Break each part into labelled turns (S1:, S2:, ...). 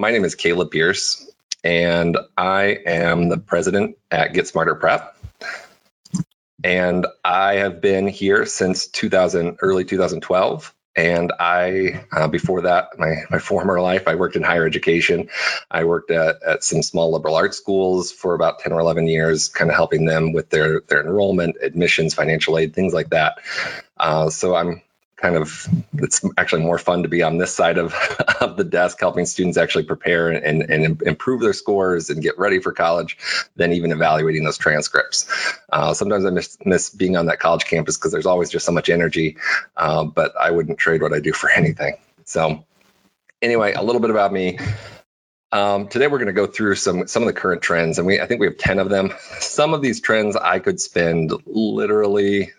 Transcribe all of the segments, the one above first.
S1: my name is Caleb Pierce, and I am the president at Get Smarter Prep. And I have been here since 2000, early 2012. And I, uh, before that, my, my former life, I worked in higher education. I worked at, at some small liberal arts schools for about 10 or 11 years, kind of helping them with their, their enrollment, admissions, financial aid, things like that. Uh, so I'm kind of it's actually more fun to be on this side of, of the desk helping students actually prepare and, and improve their scores and get ready for college than even evaluating those transcripts. Uh, sometimes i miss, miss, being on that college campus because there's always just so much energy uh, but i wouldn't trade what i do for anything. So anyway a little bit about me. Um, today we're going to go through some some of the current trends, and we I think we have ten of them. Some of these trends I could spend literally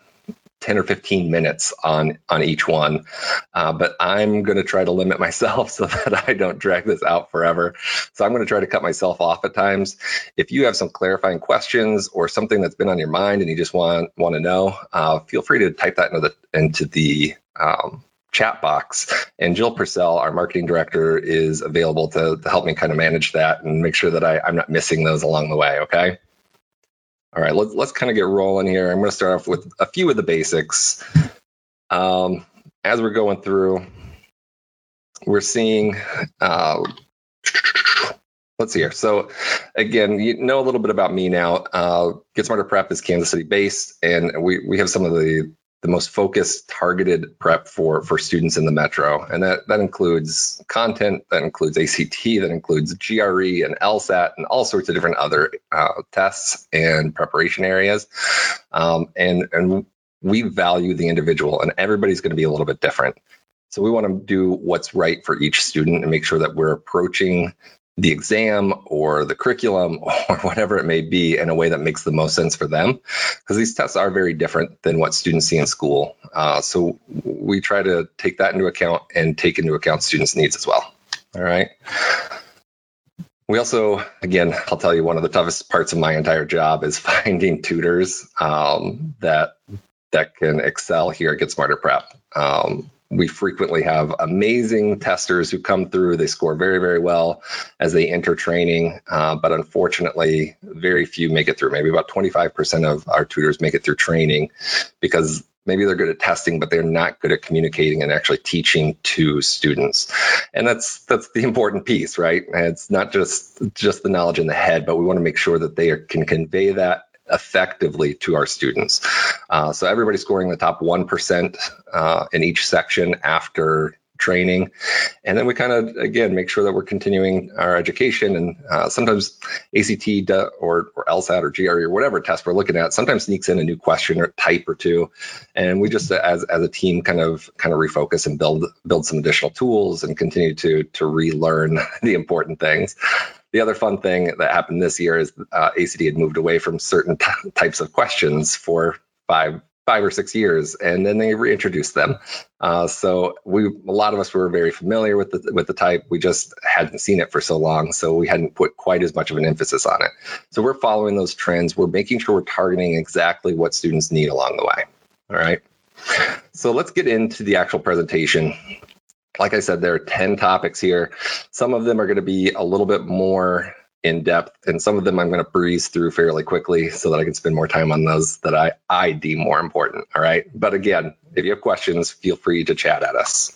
S1: 10 or 15 minutes on on each one uh, but i'm going to try to limit myself so that i don't drag this out forever so i'm going to try to cut myself off at times if you have some clarifying questions or something that's been on your mind and you just want want to know uh, feel free to type that into the into the um, chat box. And Jill Purcell, our marketing director, is available to, to help me kind of manage that and make sure that I, I'm not missing those along the way. Okay. All right, let's let's kind of get rolling here. I'm going to start off with a few of the basics. Um, as we're going through, we're seeing. Uh, let's see here. So, again, you know a little bit about me now. Uh, Get Smarter Prep is Kansas City based, and we we have some of the the most focused, targeted prep for for students in the metro, and that that includes content, that includes ACT, that includes GRE and LSAT, and all sorts of different other uh, tests and preparation areas. Um, and and we value the individual, and everybody's going to be a little bit different. So we want to do what's right for each student and make sure that we're approaching the exam or the curriculum or whatever it may be in a way that makes the most sense for them. Because these tests are very different than what students see in school. Uh, so we try to take that into account and take into account students needs as well. All right. We also again i'll tell you one of the toughest parts of my entire job is finding tutors um, that that can excel here at get smarter prep. Um, we frequently have amazing testers who come through. They score very, very well as they enter training, uh, but unfortunately, very few make it through. Maybe about 25% of our tutors make it through training because maybe they're good at testing but they're not good at communicating and actually teaching to students and that's that's the important piece right and it's not just just the knowledge in the head but we want to make sure that they are, can convey that effectively to our students. Uh, so everybody scoring the top 1% uh, in each section after training. And then we kind of, again, make sure that we're continuing our education. And uh, sometimes ACT or, or LSAT or GRE or whatever test we're looking at sometimes sneaks in a new question or type or two. And we just, as, as a team, kind of kind of refocus and build build some additional tools and continue to to relearn the important things the other fun thing that happened this year is uh, ACT had moved away from certain t- types of questions for five five or six years, and then they reintroduced them. Uh, so we a lot of us were very familiar with the with the type. We just hadn't seen it for so long, so we hadn't put quite as much of an emphasis on it. So we're following those trends. We're making sure we're targeting exactly what students need along the way. All right. So let's get into the actual presentation like I said, there are 10 topics here. Some of them are going to be a little bit more in depth, and some of them I'm going to breeze through fairly quickly so that I can spend more time on those that I, I deem more important. All right. But again, if you have questions, feel free to chat at us.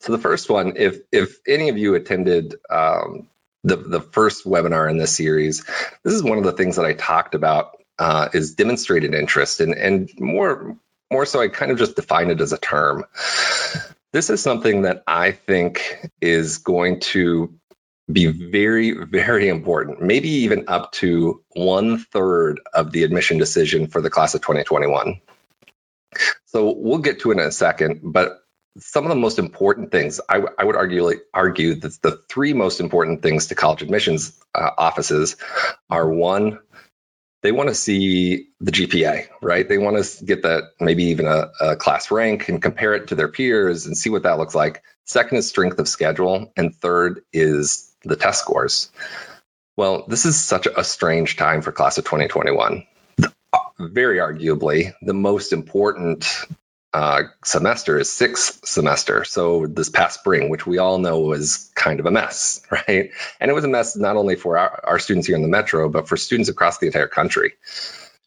S1: So the first one, if if any of you attended um, the the first webinar in this series, this is one of the things that I talked about uh, is demonstrated interest, and and more more so, I kind of just define it as a term. This is something that I think is going to be very, very important, maybe even up to one third of the admission decision for the class of 2021. So we'll get to it in a second, but some of the most important things, I, w- I would argue, argue that the three most important things to college admissions uh, offices are one, they want to see the GPA, right? They want to get that maybe even a, a, class rank and compare it to their peers and see what that looks like. Second is strength of schedule. And third is the test scores. Well, this is such a strange time for class of 2021. Very arguably, the most important uh, semester is sixth semester. So this past spring, which we all know was kind of a mess, right? And it was a mess not only for our, our students here in the metro, but for students across the entire country.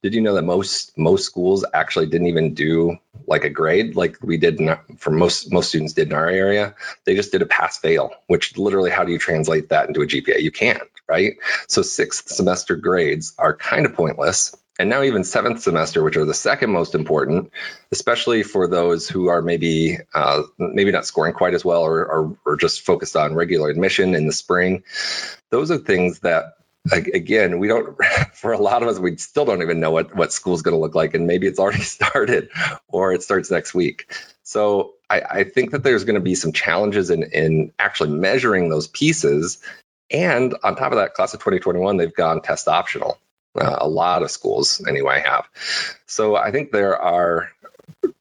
S1: Did you know that most most schools actually didn't even do like a grade like we did in, for most most students did in our area? They just did a pass fail, which literally how do you translate that into a GPA? You can't, right? So sixth semester grades are kind of pointless and now even seventh semester, which are the second most important, especially for those who are maybe uh, maybe not scoring quite as well or, or, or just focused on regular admission in the spring. Those are things that again we don't for a lot of us we still don't even know what what school's going to look like and maybe it's already started or it starts next week so i, I think that there's going to be some challenges in in actually measuring those pieces and on top of that class of 2021 they've gone test optional uh, a lot of schools, anyway, have. So I think there are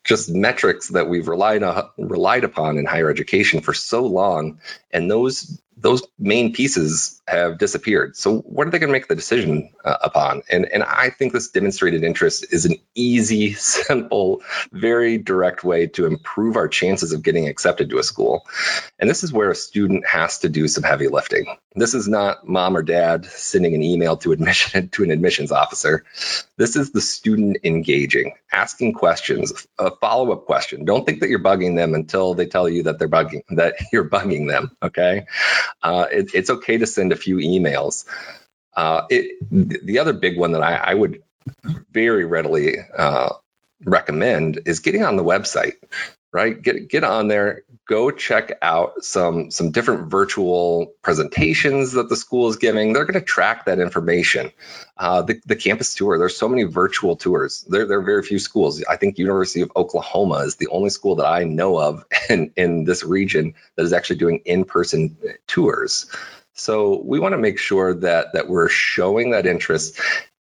S1: just metrics that we've relied on, relied upon in higher education for so long, and those those main pieces have disappeared. So what are they going to make the decision uh, upon? And and I think this demonstrated interest is an easy, simple, very direct way to improve our chances of getting accepted to a school. And this is where a student has to do some heavy lifting. This is not mom or dad sending an email to admission to an admissions officer. This is the student engaging, asking questions, a follow-up question. Don't think that you're bugging them until they tell you that they're bugging that you're bugging them. Okay uh, it, it's okay to send a few emails. Uh, it, the other big one that I, I would very readily uh, recommend is getting on the website right? Get get on there go check out some some different virtual presentations that the school is giving. They're going to track that information. Uh, the, the campus tour there's so many virtual tours. There, there are very few schools. I think university of oklahoma is the only school that i know of in, in this region that is actually doing in-person tours so we want to make sure that that we're showing that interest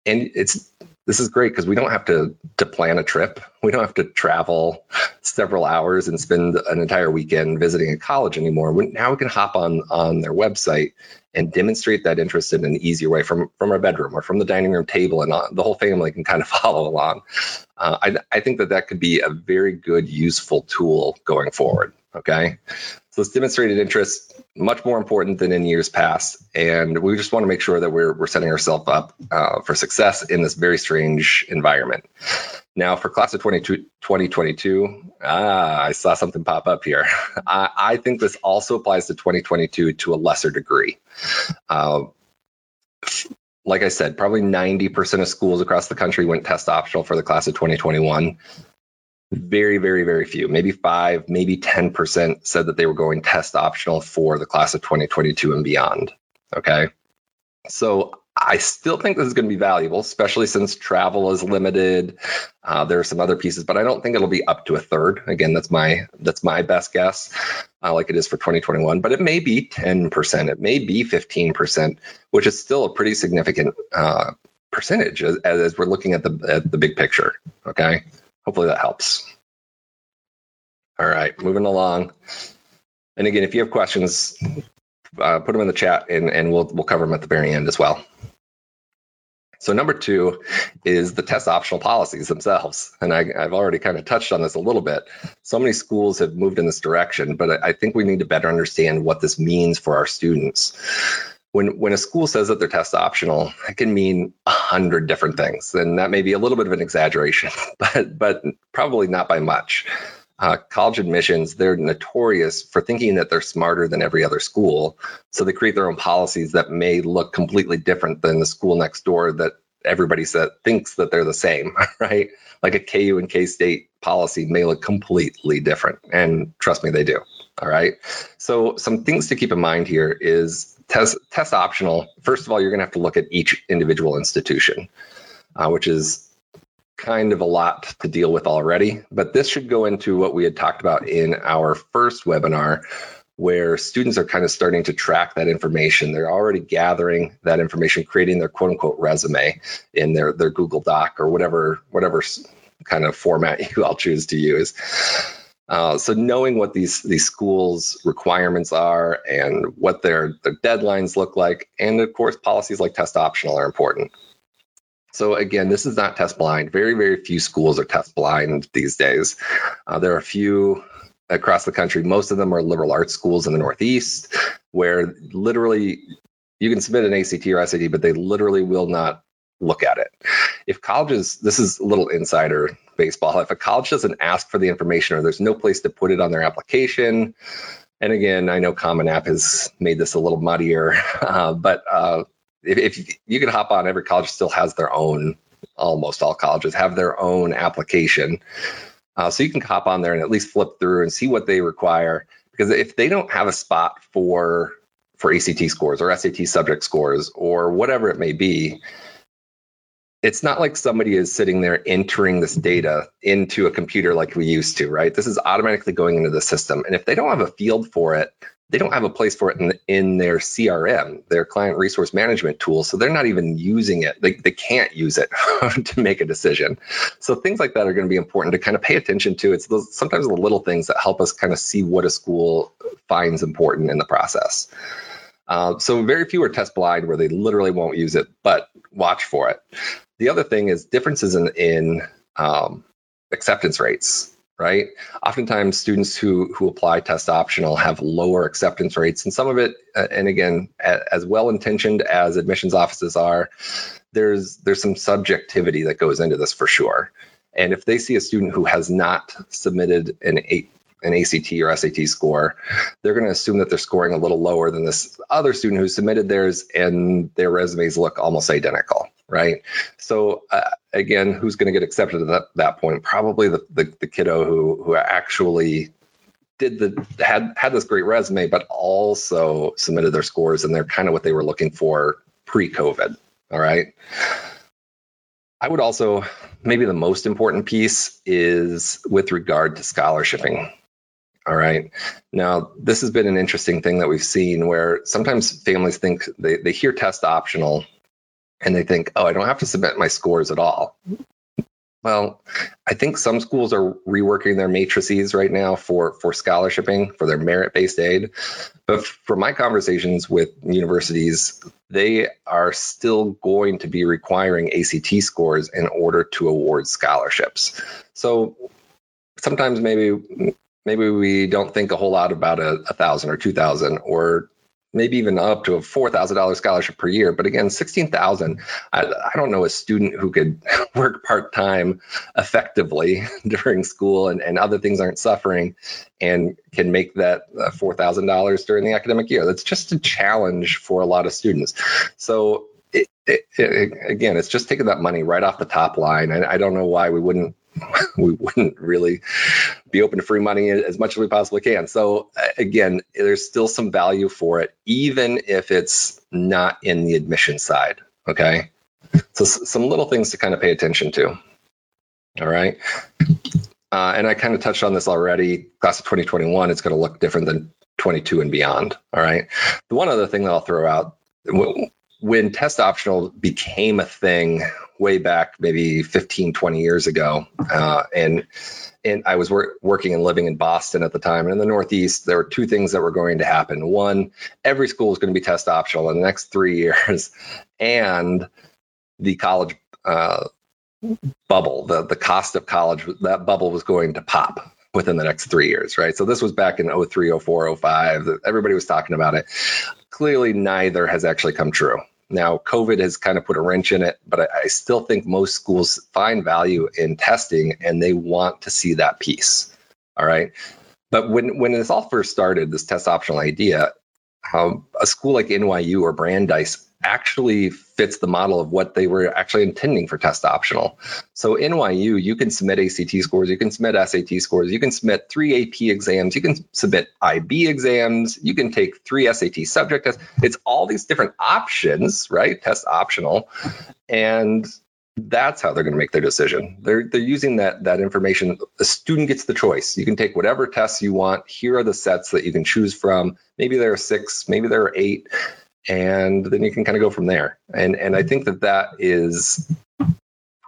S1: and it's this is great because we don't have to to plan a trip. We don't have to travel several hours and spend an entire weekend visiting a college anymore. We, now we can hop on on their website and demonstrate that interest in an easier way from from our bedroom or from the dining room table, and uh, the whole family can kind of follow along. Uh, I, I think that that could be a very good, useful tool going forward. Okay. So this demonstrated interest, much more important than in years past. And we just want to make sure that we're, we're setting ourselves up uh, for success in this very strange environment. Now, for class of 2022, ah, I saw something pop up here. I, I, think this also applies to 2022 to a lesser degree. Uh, like I said, probably 90% of schools across the country went test optional for the class of 2021 very, very, very few, maybe five, maybe 10% said that they were going test optional for the class of 2022 and beyond. Okay. So I still think this is going to be valuable, especially since travel is limited. Uh, there are some other pieces, but I don't think it'll be up to a third. Again, that's my that's my best guess, uh, like it is for 2021. But it may be 10%, it may be 15%, which is still a pretty significant uh, percentage as, as, we're looking at the at the big picture. Okay. Hopefully that helps. All right, moving along. And again, if you have questions, uh, put them in the chat and, and we'll, we'll cover them at the very end as well. So number two is the test optional policies themselves. And I, have already kind of touched on this a little bit. So many schools have moved in this direction, but I think we need to better understand what this means for our students when when a school says that they're test optional, it can mean a hundred different things, and that may be a little bit of an exaggeration, but but probably not by much. Uh, college admissions, they're notorious for thinking that they're smarter than every other school. So they create their own policies that may look completely different than the school next door that everybody said, thinks that they're the same, right? Like a KU and K State policy may look completely different. And trust me, they do. All right. So some things to keep in mind here is test test optional. First of all, you're going to have to look at each individual institution, uh, which is kind of a lot to deal with already. But this should go into what we had talked about in our first webinar, where students are kind of starting to track that information. They're already gathering that information, creating their quote unquote resume in their their Google Doc or whatever whatever kind of format you all choose to use. Uh, so knowing what these these schools requirements are and what their their deadlines look like, and of course policies like test optional are important. So again, this is not test blind. Very, very few schools are test blind these days. Uh, there are a few across the country. Most of them are liberal arts schools in the Northeast, where literally you can submit an ACT or SAT, but they literally will not look at it. If colleges, this is a little insider baseball, if a college doesn't ask for the information or there's no place to put it on their application, and again, I know Common App has made this a little muddier, uh, but uh, if, if you can hop on, every college still has their own, almost all colleges have their own application. Uh, so you can hop on there and at least flip through and see what they require. Because if they don't have a spot for for ACT scores or SAT subject scores or whatever it may be, it's not like somebody is sitting there entering this data into a computer like we used to, right? This is automatically going into the system. And if they don't have a field for it, they don't have a place for it in, in their CRM, their client resource management tool. So they're not even using it. They, they can't use it to make a decision. So things like that are going to be important to kind of pay attention to. It's those, sometimes the little things that help us kind of see what a school finds important in the process. Uh, so very few are test blind where they literally won't use it, but watch for it. The other thing is differences in, in um, acceptance rates, right? Oftentimes, students who who apply test optional have lower acceptance rates, and some of it, uh, and again, as well intentioned as admissions offices are, there's there's some subjectivity that goes into this for sure. And if they see a student who has not submitted an eight an ACT or SAT score, they're going to assume that they're scoring a little lower than this other student who submitted theirs and their resumes look almost identical, right? So uh, again, who's going to get accepted at that, that point? Probably the, the, the kiddo who who actually did the had had this great resume, but also submitted their scores, and they're kind of what they were looking for pre-COVID. All right. I would also maybe the most important piece is with regard to scholarshiping. All right. Now, this has been an interesting thing that we've seen where sometimes families think they, they hear test optional and they think, oh, I don't have to submit my scores at all. Well, I think some schools are reworking their matrices right now for for scholarshiping for their merit-based aid. But from my conversations with universities, they are still going to be requiring ACT scores in order to award scholarships. So sometimes maybe maybe we don't think a whole lot about a, a thousand or two thousand or maybe even up to a four thousand dollars scholarship per year. But again, sixteen thousand. I, I don't know a student who could work part time effectively during school and, and other things aren't suffering, and can make that uh, four thousand dollars during the academic year. That's just a challenge for a lot of students. So. It, it, it, again, it's just taking that money right off the top line. I, I don't know why we wouldn't we wouldn't really be open to free money as much as we possibly can. So again, there's still some value for it, even if it's not in the admission side. Okay. So some little things to kind of pay attention to. All right. Uh, and I kind of touched on this already. Class of 2021, it's going to look different than 22 and beyond. All right. The one other thing that I'll throw out when test optional became a thing way back maybe 15 20 years ago uh, and and i was wor- working and living in boston at the time. And in the northeast there were two things that were going to happen. One every school is going to be test optional in the next three years. And the college uh, bubble the, the cost of college that bubble was going to pop within the next three years right? So this was back in 03 04 05 everybody was talking about it clearly neither has actually come true. Now, COVID has kind of put a wrench in it, but I, I, still think most schools find value in testing and they want to see that piece. All right. But when, when this all first started, this test optional idea, um, a school like NYU or Brandeis actually fits the model of what they were actually intending for test optional. So NYU, you can submit ACT scores, you can submit SAT scores, you can submit three AP exams, you can submit IB exams, you can take three SAT subject tests. It's all these different options, right? Test optional. And that's how they're going to make their decision. They're they're using that that information. The student gets the choice. You can take whatever tests you want. Here are the sets that you can choose from. Maybe there are six, maybe there are eight and then you can kind of go from there. And and I think that that is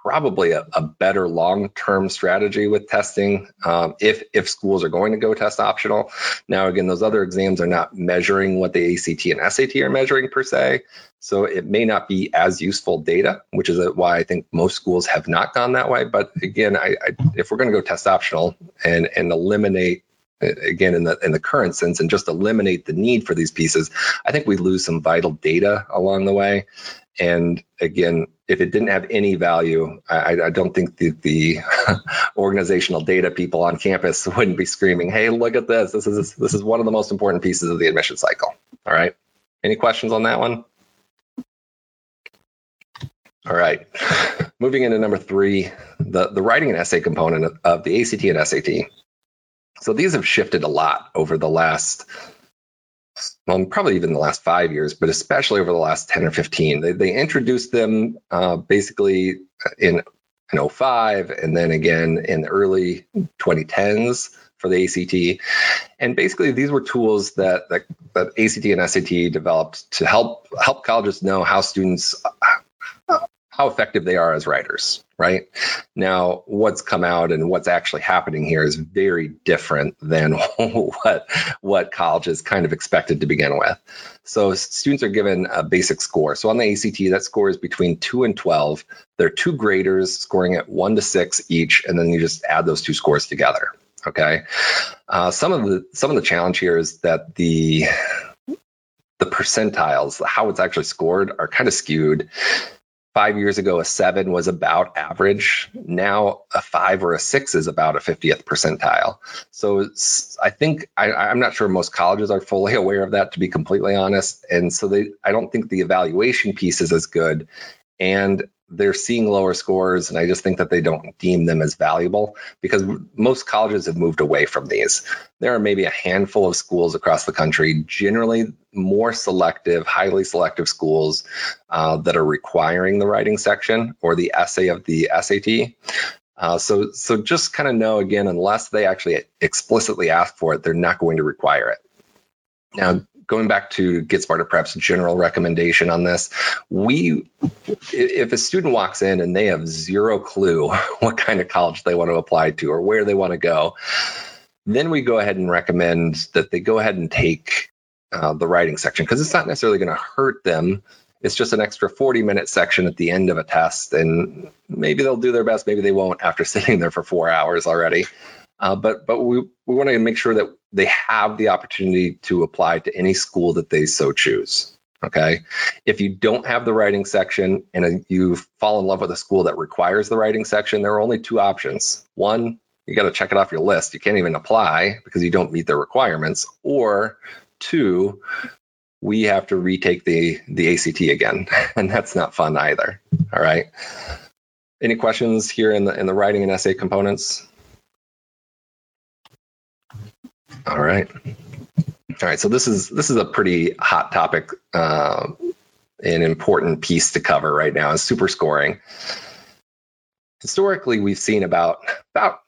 S1: probably a, a better long-term strategy with testing um, if if schools are going to go test optional. Now, again, those other exams are not measuring what the ACT and SAT are measuring per se, so it may not be as useful data, which is why I think most schools have not gone that way. But again, I, I, if we're going to go test optional and and eliminate again in the in the current sense and just eliminate the need for these pieces i think we lose some vital data along the way. And again if it didn't have any value i, I don't think the, the organizational data people on campus wouldn't be screaming hey look at this. This is this is one of the most important pieces of the admission cycle. All right? Any questions on that one? All right. Moving into number three the the writing and essay component of the act and sat so these have shifted a lot over the last, well, probably even the last five years, but especially over the last 10 or 15. They, they introduced them uh, basically in, in 05 and then again in the early 2010s for the ACT. And basically, these were tools that, that, that ACT and SAT developed to help help colleges know how students how effective they are as writers, right? Now, what's come out and what's actually happening here is very different than what what colleges kind of expected to begin with. So students are given a basic score. So on the ACT, that score is between 2 and 12. There are two graders scoring at 1 to 6 each, and then you just add those two scores together. Okay. Uh, some of the some of the challenge here is that the the percentiles, how it's actually scored, are kind of skewed five years ago, a seven was about average. Now, a five or a six is about a 50th percentile. So I think I, I'm not sure most colleges are fully aware of that, to be completely honest. And so they, I don't think the evaluation piece is as good. And they're seeing lower scores, and I just think that they don't deem them as valuable because most colleges have moved away from these. There are maybe a handful of schools across the country, generally more selective, highly selective schools uh, that are requiring the writing section or the essay of the SAT. Uh, so, so just kind of know again, unless they actually explicitly ask for it, they're not going to require it. Now, going back to Get Smarter Prep's general recommendation on this, we if a student walks in and they have zero clue what kind of college they want to apply to or where they want to go, then we go ahead and recommend that they go ahead and take uh, the writing section because it's not necessarily going to hurt them. It's just an extra 40 minute section at the end of a test, and maybe they'll do their best, maybe they won't after sitting there for four hours already. Uh, but but we, we want to make sure that they have the opportunity to apply to any school that they so choose. Okay. If you don't have the writing section and you fall in love with a school that requires the writing section, there are only two options. One, you got to check it off your list. You can't even apply because you don't meet the requirements. Or two, we have to retake the the ACT again, and that's not fun either. All right. Any questions here in the in the writing and essay components? All right. All right. So this is this is a pretty hot topic, uh, an important piece to cover right now is super scoring. Historically, we've seen about about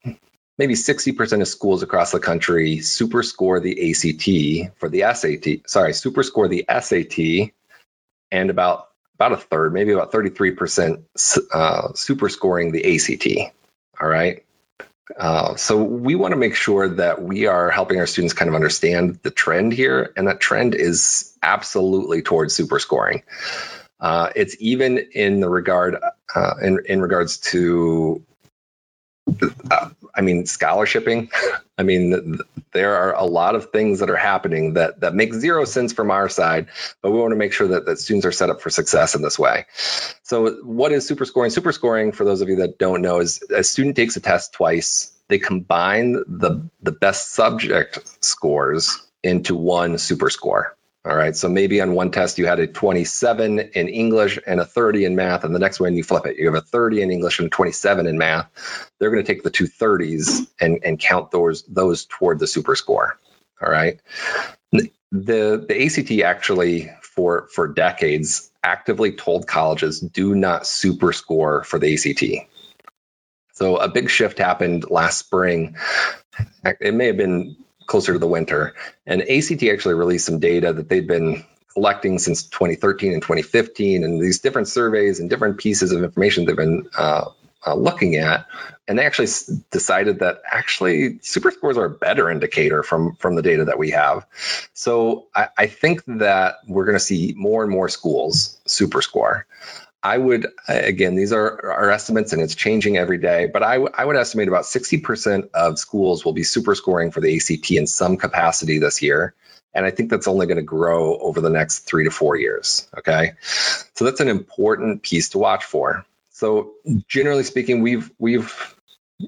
S1: maybe 60% of schools across the country super score the ACT for the SAT. Sorry, super score the SAT, and about about a third, maybe about 33% uh, super scoring the ACT. All right. Uh, so we want to make sure that we are helping our students kind of understand the trend here, and that trend is absolutely towards super scoring. Uh, it's even in the regard uh, in in regards to uh, I mean, scholarshiping. I mean, there are a lot of things that are happening that that make zero sense from our side, but we want to make sure that, that students are set up for success in this way. So, what is super scoring? Super scoring, for those of you that don't know, is a student takes a test twice. They combine the the best subject scores into one super score. All right. So maybe on one test you had a 27 in English and a 30 in math, and the next one you flip it. You have a 30 in English and a 27 in math. They're going to take the two 30s and, and count those those toward the super score. All right. The the ACT actually for for decades actively told colleges do not super score for the ACT. So a big shift happened last spring. It may have been closer to the winter. And ACT actually released some data that they've been collecting since 2013 and 2015, and these different surveys and different pieces of information they've been uh, uh, looking at, and they actually s- decided that actually super scores are a better indicator from from the data that we have. So I, I think that we're going to see more and more schools super score. I would again, these are our estimates, and it's changing every day. But I would estimate about 60% of schools will be super scoring for the ACT in some capacity this year, and I think that's only going to grow over the next three to four years. Okay, so that's an important piece to watch for. So generally speaking, we've we've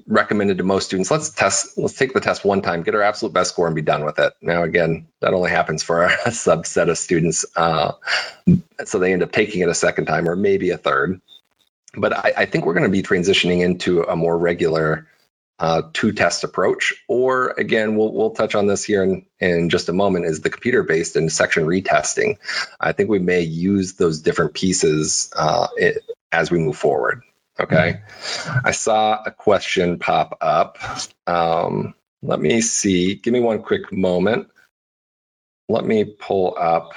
S1: recommended to most students let's test let's take the test one time get our absolute best score and be done with it. Now again that only happens for a subset of students uh, so they end up taking it a second time or maybe a third. But i, I think we're going to be transitioning into a more regular uh, two test approach or again we'll, we'll touch on this here in, in just a moment is the computer based and section retesting. I think we may use those different pieces uh, it, as we move forward Okay. I saw a question pop up. Um, let me see. Give me one quick moment. Let me pull up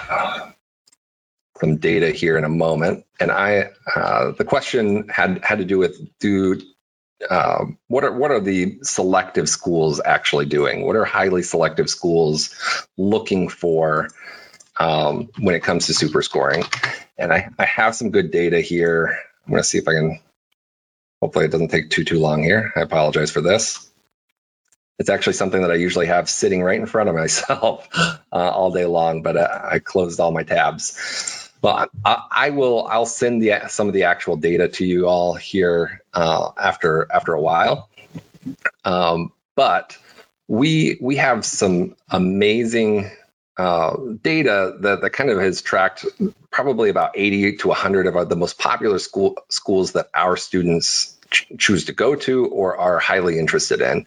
S1: some data here in a moment. And I, uh, the question had had to do with do um, what are what are the selective schools actually doing? What are highly selective schools looking for um, when it comes to super scoring? And I, I have some good data here. I'm going to see if I can Hopefully it doesn't take too, too long here. I apologize for this. It's actually something that I usually have sitting right in front of myself uh, all day long, but uh, I closed all my tabs. Well, I, I will. I'll send the some of the actual data to you all here uh, after after a while. Um, but we we have some amazing uh, data that, that kind of has tracked probably about 80 to 100 of the most popular school schools that our students ch- choose to go to or are highly interested in.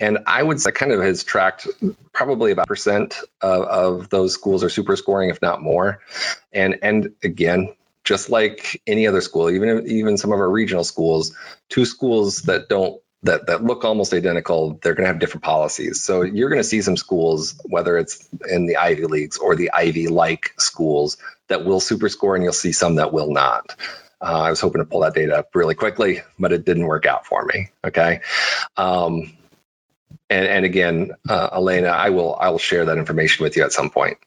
S1: And I would say kind of has tracked probably about percent of, of those schools are super scoring, if not more. And and again, just like any other school, even even some of our regional schools, two schools that don't that that look almost identical, they're going to have different policies. So you're going to see some schools, whether it's in the Ivy Leagues or the Ivy-like schools, that will super score, and you'll see some that will not. Uh, I was hoping to pull that data up really quickly, but it didn't work out for me. Okay. Um, and, and again, uh, Elena, I will I will share that information with you at some point.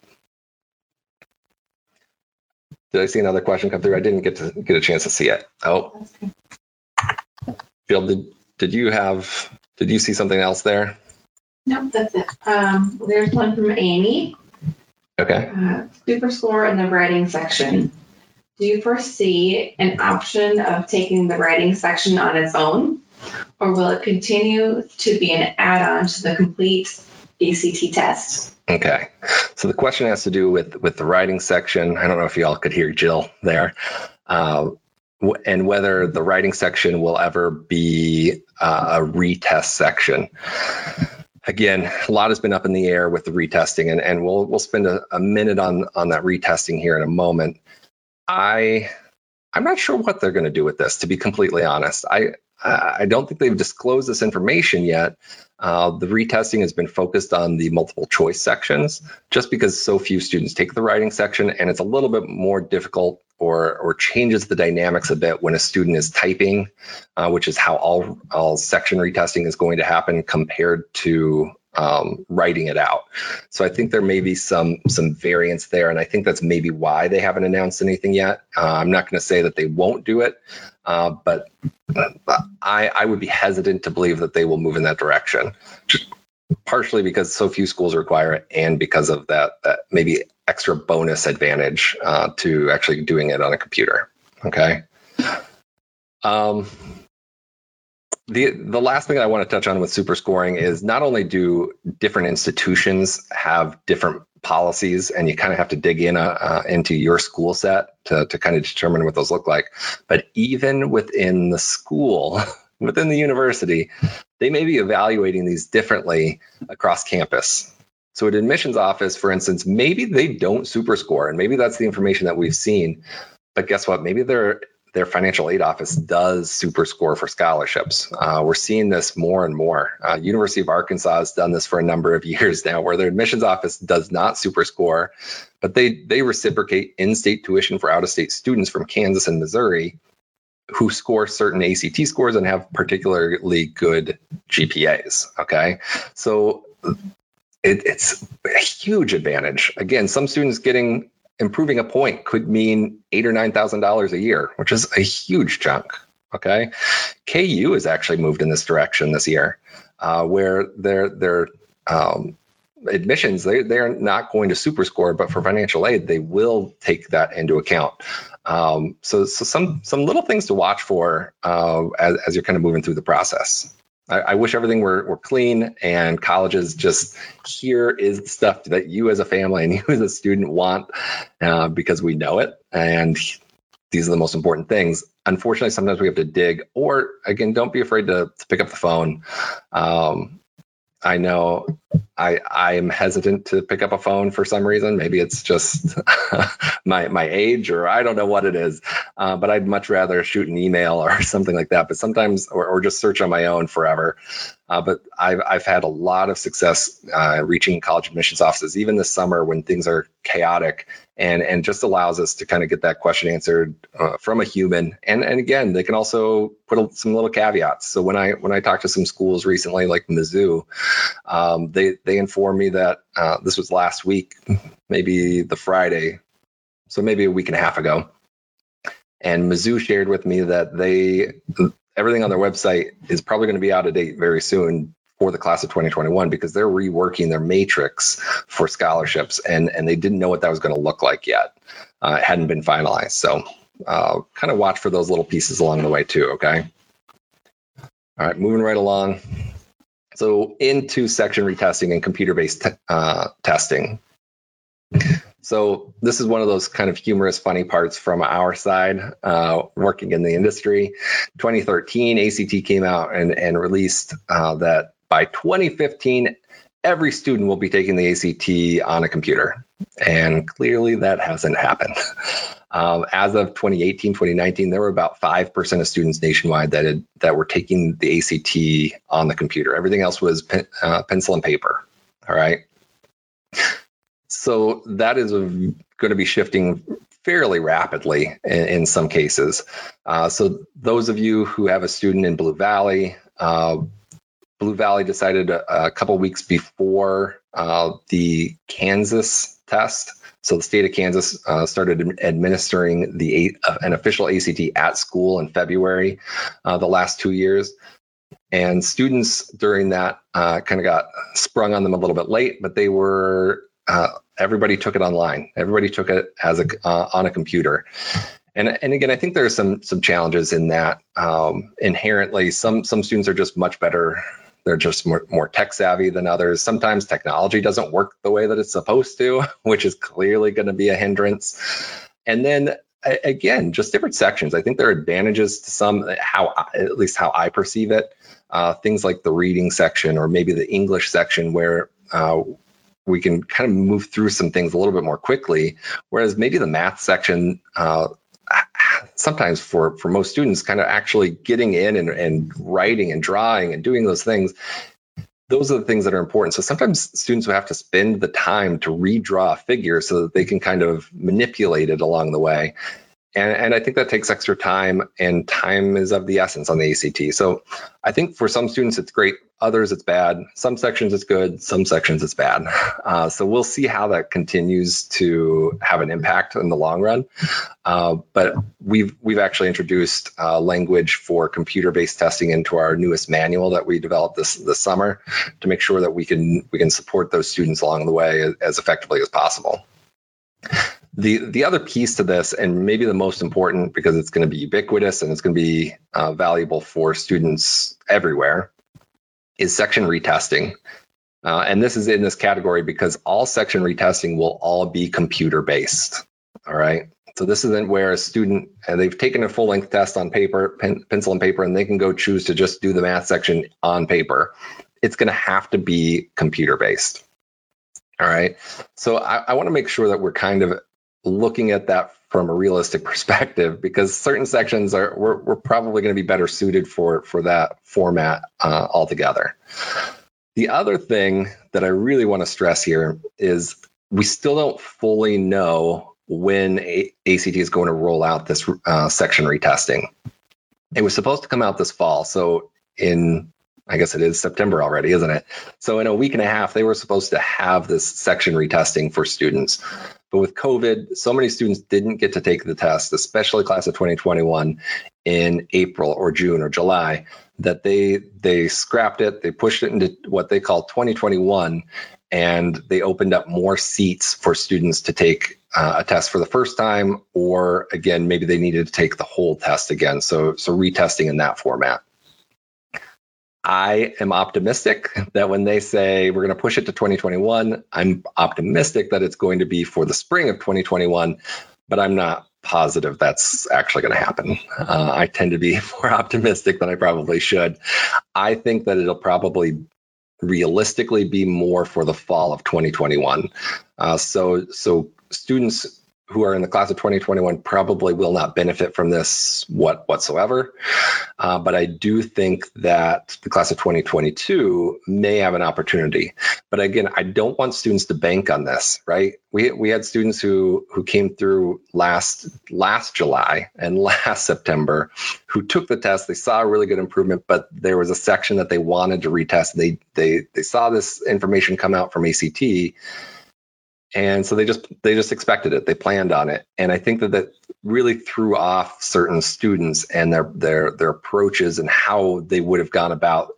S1: Did I see another question come through? I didn't get to get a chance to see it. Oh, Jill, did did you have did you see something else there?
S2: Nope, that's it. Um, there's one from Amy.
S1: Okay.
S2: Uh, super score in the writing section. Do you foresee an option of taking the writing section on its own? Or will it continue to be an add-on to the complete ACT test?
S1: Okay. So the question has to do with with the writing section. I don't know if y'all could hear Jill there. Uh, and whether the writing section will ever be uh, a retest section. Again, a lot has been up in the air with the retesting, and, and we'll we'll spend a, a minute on on that retesting here in a moment. I I'm not sure what they're going to do with this, to be completely honest. I I don't think they've disclosed this information yet. Uh, the retesting has been focused on the multiple choice sections, just because so few students take the writing section, and it's a little bit more difficult or or changes the dynamics a bit when a student is typing, uh, which is how all all section retesting is going to happen compared to um, writing it out. So I think there may be some some variance there, and I think that's maybe why they haven't announced anything yet. Uh, I'm not going to say that they won't do it, uh, but I, I would be hesitant to believe that they will move in that direction. Partially because so few schools require it, and because of that that maybe extra bonus advantage uh, to actually doing it on a computer. Okay. Um, the the last thing I want to touch on with super scoring is not only do different institutions have different policies, and you kind of have to dig in uh, uh, into your school set to to kind of determine what those look like, but even within the school, within the university, they may be evaluating these differently across campus. So, an admissions office, for instance, maybe they don't super score, and maybe that's the information that we've seen. But guess what? Maybe they're their financial aid office does super score for scholarships. Uh, we're seeing this more and more. Uh, University of Arkansas has done this for a number of years now, where their admissions office does not super score, but they they reciprocate in-state tuition for out-of-state students from Kansas and Missouri. who score certain ACT scores and have particularly good GPAs. Okay, so it, it's a huge advantage. Again, some students getting improving a point could mean eight or nine thousand dollars a year, which is a huge chunk. Okay, KU has actually moved in this direction this year, uh, where their their um, admissions they they're not going to super score, but for financial aid they will take that into account. Um, so so some some little things to watch for uh, as, as you're kind of moving through the process. I, I, wish everything were, were clean and colleges just here is stuff that you as a family and you as a student want uh, because we know it. And these are the most important things. Unfortunately, sometimes we have to dig, or again, don't be afraid to, to pick up the phone. Um, I know I I am hesitant to pick up a phone for some reason. Maybe it's just my my age, or I don't know what it is. Uh, but I'd much rather shoot an email or something like that. But sometimes, or, or just search on my own forever. Uh, but I've I've had a lot of success uh, reaching college admissions offices, even this summer when things are chaotic and and just allows us to kind of get that question answered uh, from a human. And and again, they can also put a, some little caveats. So when I when I talked to some schools recently, like Mizzou, um, they they informed me that uh, this was last week, maybe the Friday, so maybe a week and a half ago. And Mizzou shared with me that they everything on their website is probably going to be out of date very soon for the class of 2021 because they're reworking their matrix for scholarships and and they didn't know what that was going to look like yet. Uh, it hadn't been finalized, so uh, kind of watch for those little pieces along the way too. Okay. All right, moving right along. So into section retesting and computer-based te- uh, testing. So this is one of those kind of humorous, funny parts from our side, uh, working in the industry. 2013, ACT came out and, and released uh, that by 2015, every student will be taking the ACT on a computer. And clearly that hasn't happened. Um, as of 2018, 2019, there were about 5% of students nationwide that had, that were taking the ACT on the computer. Everything else was pen, uh, pencil and paper. All right. So that is going to be shifting fairly rapidly in, in some cases. Uh, so those of you who have a student in Blue Valley, uh, Blue Valley decided a, a couple weeks before uh, the Kansas test. So the state of Kansas uh, started administering the uh, an official ACT at school in February, uh, the last two years. And students during that uh, kind of got sprung on them a little bit late, but they were uh, everybody took it online. Everybody took it as a on a computer. And, and again, I think there are some some challenges in that. Um, inherently, some some students are just much better they're just more, more tech savvy than others. Sometimes technology doesn't work the way that it's supposed to, which is clearly going to be a hindrance. And then again, just different sections. I think there are advantages to some, how at least how I perceive it. Uh, things like the reading section or maybe the English section, where uh, we can kind of move through some things a little bit more quickly. Whereas maybe the math section, uh, sometimes for for most students kind of actually getting in and, and writing and drawing and doing those things those are the things that are important. So sometimes students will have to spend the time to redraw a figure so that they can kind of manipulate it along the way and, and I think that takes extra time, and time is of the essence on the ACT. So I think for some students it's great, others it's bad. Some sections it's good, some sections it's bad. Uh, so we'll see how that continues to have an impact in the long run. Uh, but we've we've actually introduced uh, language for computer-based testing into our newest manual that we developed this this summer to make sure that we can we can support those students along the way as effectively as possible. The the other piece to this, and maybe the most important because it's going to be ubiquitous and it's going to be uh, valuable for students everywhere, is section retesting. Uh, and this is in this category because all section retesting will all be computer based. All right. So this isn't where a student uh, they've taken a full length test on paper, pen, pencil and paper, and they can go choose to just do the math section on paper. It's going to have to be computer based. All right. So I, I want to make sure that we're kind of looking at that from a realistic perspective because certain sections are we're, we're probably going to be better suited for for that format uh, altogether the other thing that i really want to stress here is we still don't fully know when a- act is going to roll out this uh, section retesting It was supposed to come out this fall. So in I guess it is September already, isn't it? So in a week and a half, they were supposed to have this section retesting for students. But with COVID, so many students didn't get to take the test, especially class of 2021 in April or June or July, that they they scrapped it, they pushed it into what they call 2021, and they opened up more seats for students to take uh, a test for the first time, or again, maybe they needed to take the whole test again. So so retesting in that format. I am optimistic that when they say we're going to push it to 2021, I'm optimistic that it's going to be for the spring of 2021, but I'm not positive that's actually going to happen. Uh, I tend to be more optimistic than I probably should. I think that it'll probably realistically be more for the fall of 2021. Uh, so so students who are in the class of 2021 probably will not benefit from this what whatsoever. Uh, but I do think that the class of 2022 may have an opportunity. But again, I don't want students to bank on this, right? We we had students who who came through last last July and last September who took the test. They saw a really good improvement, but there was a section that they wanted to retest. They they they saw this information come out from ACT and so they just they just expected it. They planned on it. And i think that that really threw off certain students and their their their approaches and how they would have gone about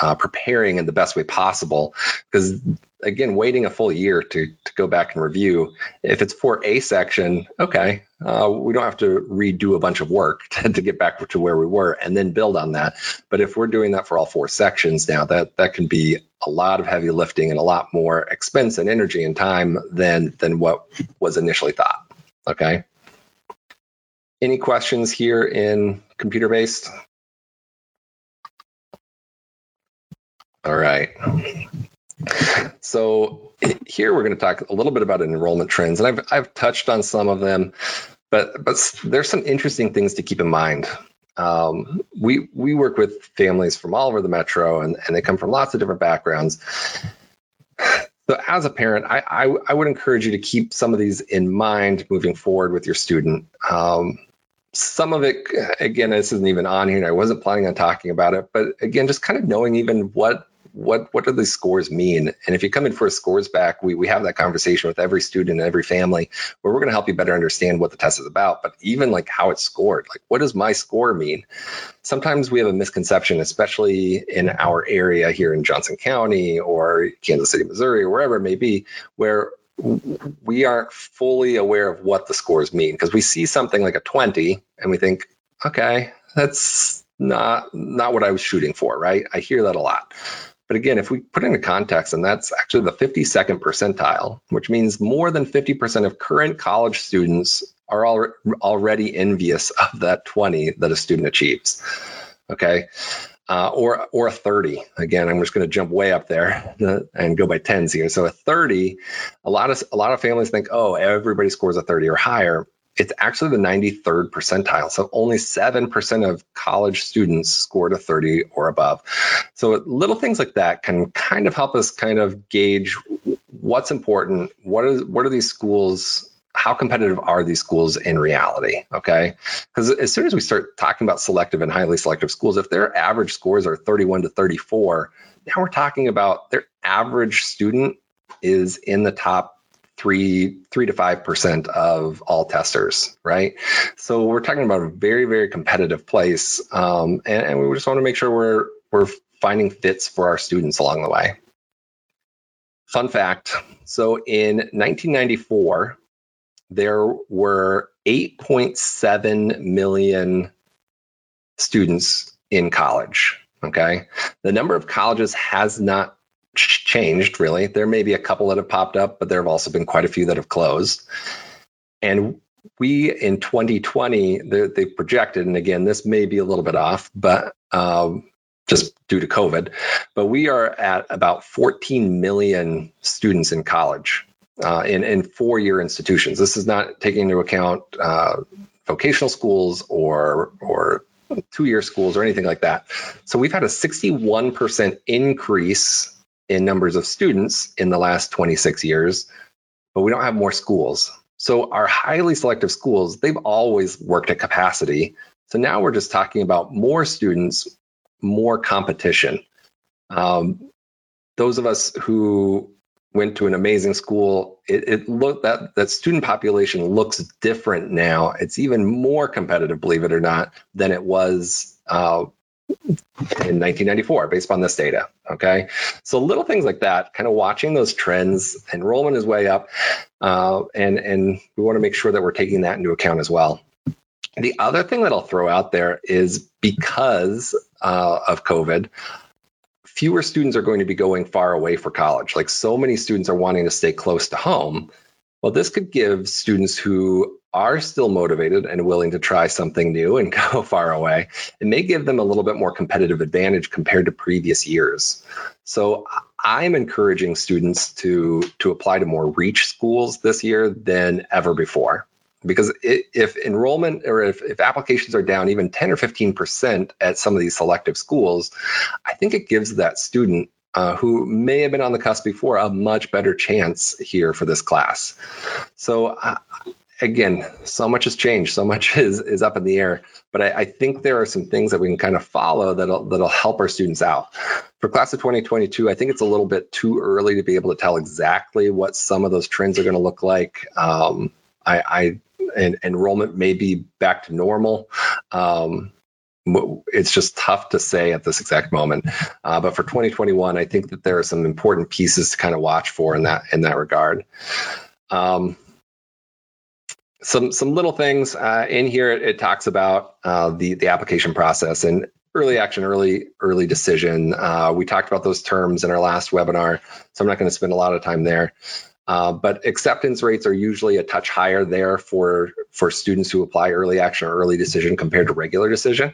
S1: uh, preparing in the best way possible. Because again waiting a full year to, to go back and review. If it's for a section okay uh, we don't have to redo a bunch of work to, to, get back to where we were and then build on that. But if we're doing that for all four sections now that that can be a lot of heavy lifting and a lot more expense and energy and time than than what was initially thought okay? Any questions here in computer based All right. So here we're going to talk a little bit about enrollment trends, and I've I've touched on some of them, but but there's some interesting things to keep in mind. Um, we we work with families from all over the metro, and and they come from lots of different backgrounds. So as a parent, I, I, I would encourage you to keep some of these in mind moving forward with your student. Um, some of it, again, this isn't even on here, I wasn't planning on talking about it, but again, just kind of knowing even what what what do these scores mean? And if you come in for a scores back, we, we have that conversation with every student and every family where we're going to help you better understand what the test is about, but even like how it's scored. Like, what does my score mean? Sometimes we have a misconception, especially in our area here in Johnson County or Kansas City, Missouri, or wherever it may be, where we aren't fully aware of what the scores mean because we see something like a 20 and we think, okay, that's not not what I was shooting for, right? I hear that a lot. But again, if we put into context, and that's actually the 52nd percentile, which means more than 50% of current college students are al- already envious of that 20 that a student achieves. Okay. Uh, or or a 30. Again, I'm just going to jump way up there and go by tens here. So a 30, a lot of a lot of families think, oh, everybody scores a 30 or higher it's actually the 93rd percentile. So only 7% of college students scored a 30 or above. So little things like that can kind of help us kind of gauge what's important. What is what are these schools how competitive are these schools in reality? Okay. Because as soon as we start talking about selective and highly selective schools, if their average scores are 31 to 34, now we're talking about their average student is in the top three three to five percent of all testers right? So we're talking about a very very competitive place um, and, and we just want to make sure we're we're finding fits for our students along the way. Fun fact so in 1994 there were 8.7 million students in college okay? The number of colleges has not changed really. There may be a couple that have popped up, but there have also been quite a few that have closed. And we in 2020 they, they projected, and again, this may be a little bit off, but um, just due to COVID, but we are at about 14 million students in college uh, in in four year institutions. This is not taking into account uh, vocational schools or or two year schools or anything like that. So we've had a 61% increase in numbers of students in the last 26 years, but we don't have more schools. So our highly selective schools, they've always worked at capacity, So now we're just talking about more students, more competition. Um, those of us who went to an amazing school, it, it looked that that student population looks different now. It's even more competitive, believe it or not, than it was uh, in 1994 based on this data. Okay. So little things like that, kind of watching those trends, enrollment is way up. Uh, and, and we want to make sure that we're taking that into account as well. The other thing that I'll throw out there is because uh, of COVID, fewer students are going to be going far away for college. Like so many students are wanting to stay close to home. Well, this could give students who are still motivated and willing to try something new and go far away, it may give them a little bit more competitive advantage compared to previous years. So I'm encouraging students to to apply to more reach schools this year than ever before. Because it, if enrollment or if, if applications are down even 10 or 15% at some of these selective schools, I think it gives that student uh, who may have been on the cusp before a much better chance here for this class. So again, so much has changed, so much is is up in the air. But I, I, think there are some things that we can kind of follow that'll that'll help our students out. For class of 2022, I think it's a little bit too early to be able to tell exactly what some of those trends are going to look like. Um, I, I enrollment may be back to normal. Um, it's just tough to say at this exact moment. Uh, but for 2021, I think that there are some important pieces to kind of watch for in that in that regard. Um, some some little things uh, in here. It, it talks about uh, the the application process and early action, early early decision. Uh, we talked about those terms in our last webinar, so I'm not going to spend a lot of time there. Uh, but acceptance rates are usually a touch higher there for for students who apply early action or early decision compared to regular decision.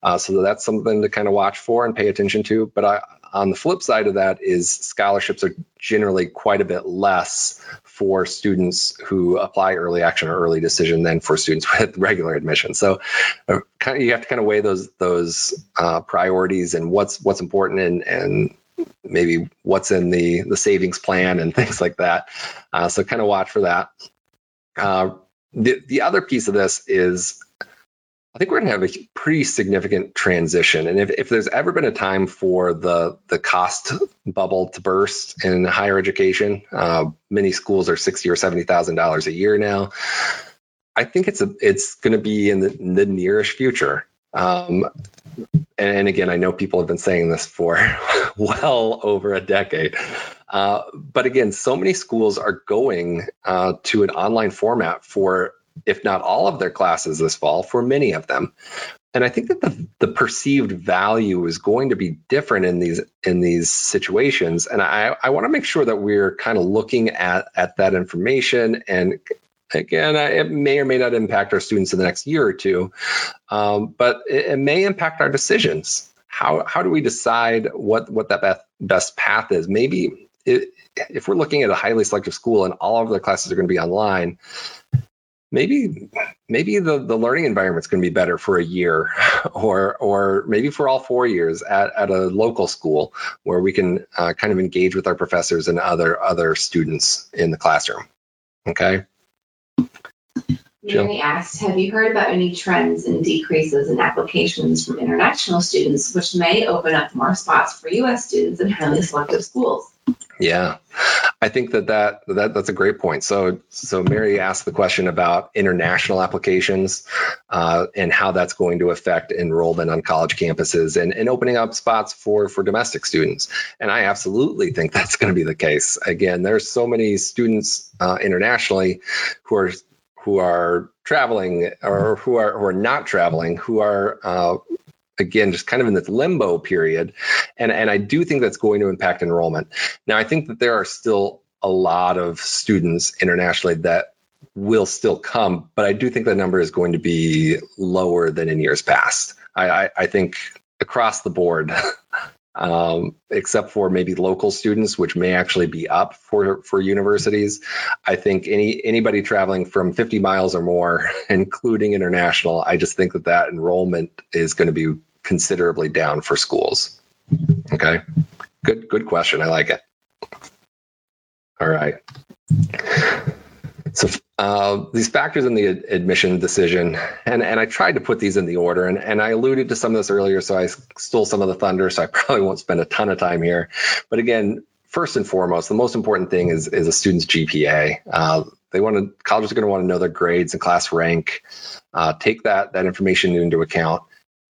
S1: Uh, so that's something to kind of watch for and pay attention to. But I, on the flip side of that is scholarships are generally quite a bit less for students who apply early action or early decision than for students with regular admission. So uh, kind of, you have to kind of weigh those those uh, priorities and what's what's important and and maybe what's in the the savings plan and things like that. Uh, so kind of watch for that. Uh, the the other piece of this is I think we're going to have a pretty significant transition. And if, if there's ever been a time for the, the cost bubble to burst in higher education, uh, many schools are sixty or seventy thousand dollars a year now. I think it's a it's going to be in the, in the nearish future. Um, and again, I know people have been saying this for well over a decade. Uh, but again, so many schools are going uh, to an online format for if not all of their classes this fall, for many of them. And I think that the, the perceived value is going to be different in these in these situations. And I, I want to make sure that we're kind of looking at, at that information. And again, it may or may not impact our students in the next year or two, um, but it, it may impact our decisions. How, how do we decide what, what that best, best path is? Maybe it, if we're looking at a highly selective school and all of their classes are going to be online, maybe maybe the, the learning environment's going to be better for a year or or maybe for all four years at, at a local school where we can uh, kind of engage with our professors and other other students in the classroom okay
S2: Mary asked, have you heard about any trends and decreases in applications from international students, which may open up more spots for U.S. students in highly selective schools?
S1: Yeah, I think that, that that that's a great point. So so Mary asked the question about international applications uh, and how that's going to affect enrollment on college campuses and, and opening up spots for for domestic students. And I absolutely think that's going to be the case. Again, there's so many students uh, internationally who are who are traveling or who are who are not traveling who are uh, again just kind of in this limbo period. And and I do think that's going to impact enrollment. Now I think that there are still a lot of students internationally that will still come but I do think the number is going to be lower than in years past. I, I, I think across the board um, except for maybe local students, which may actually be up for for universities. I think any anybody traveling from 50 miles or more, including international, I just think that that enrollment is going to be considerably down for schools. Okay, good good question. I like it. All right. So uh, these factors in the ad- admission decision, and, and I tried to put these in the order, and, and I alluded to some of this earlier, so I stole some of the thunder, so I probably won't spend a ton of time here. But again, first and foremost, the most important thing is, is a student's GPA. Uh, they want to colleges are going to want to know their grades and class rank. Uh, take that that information into account.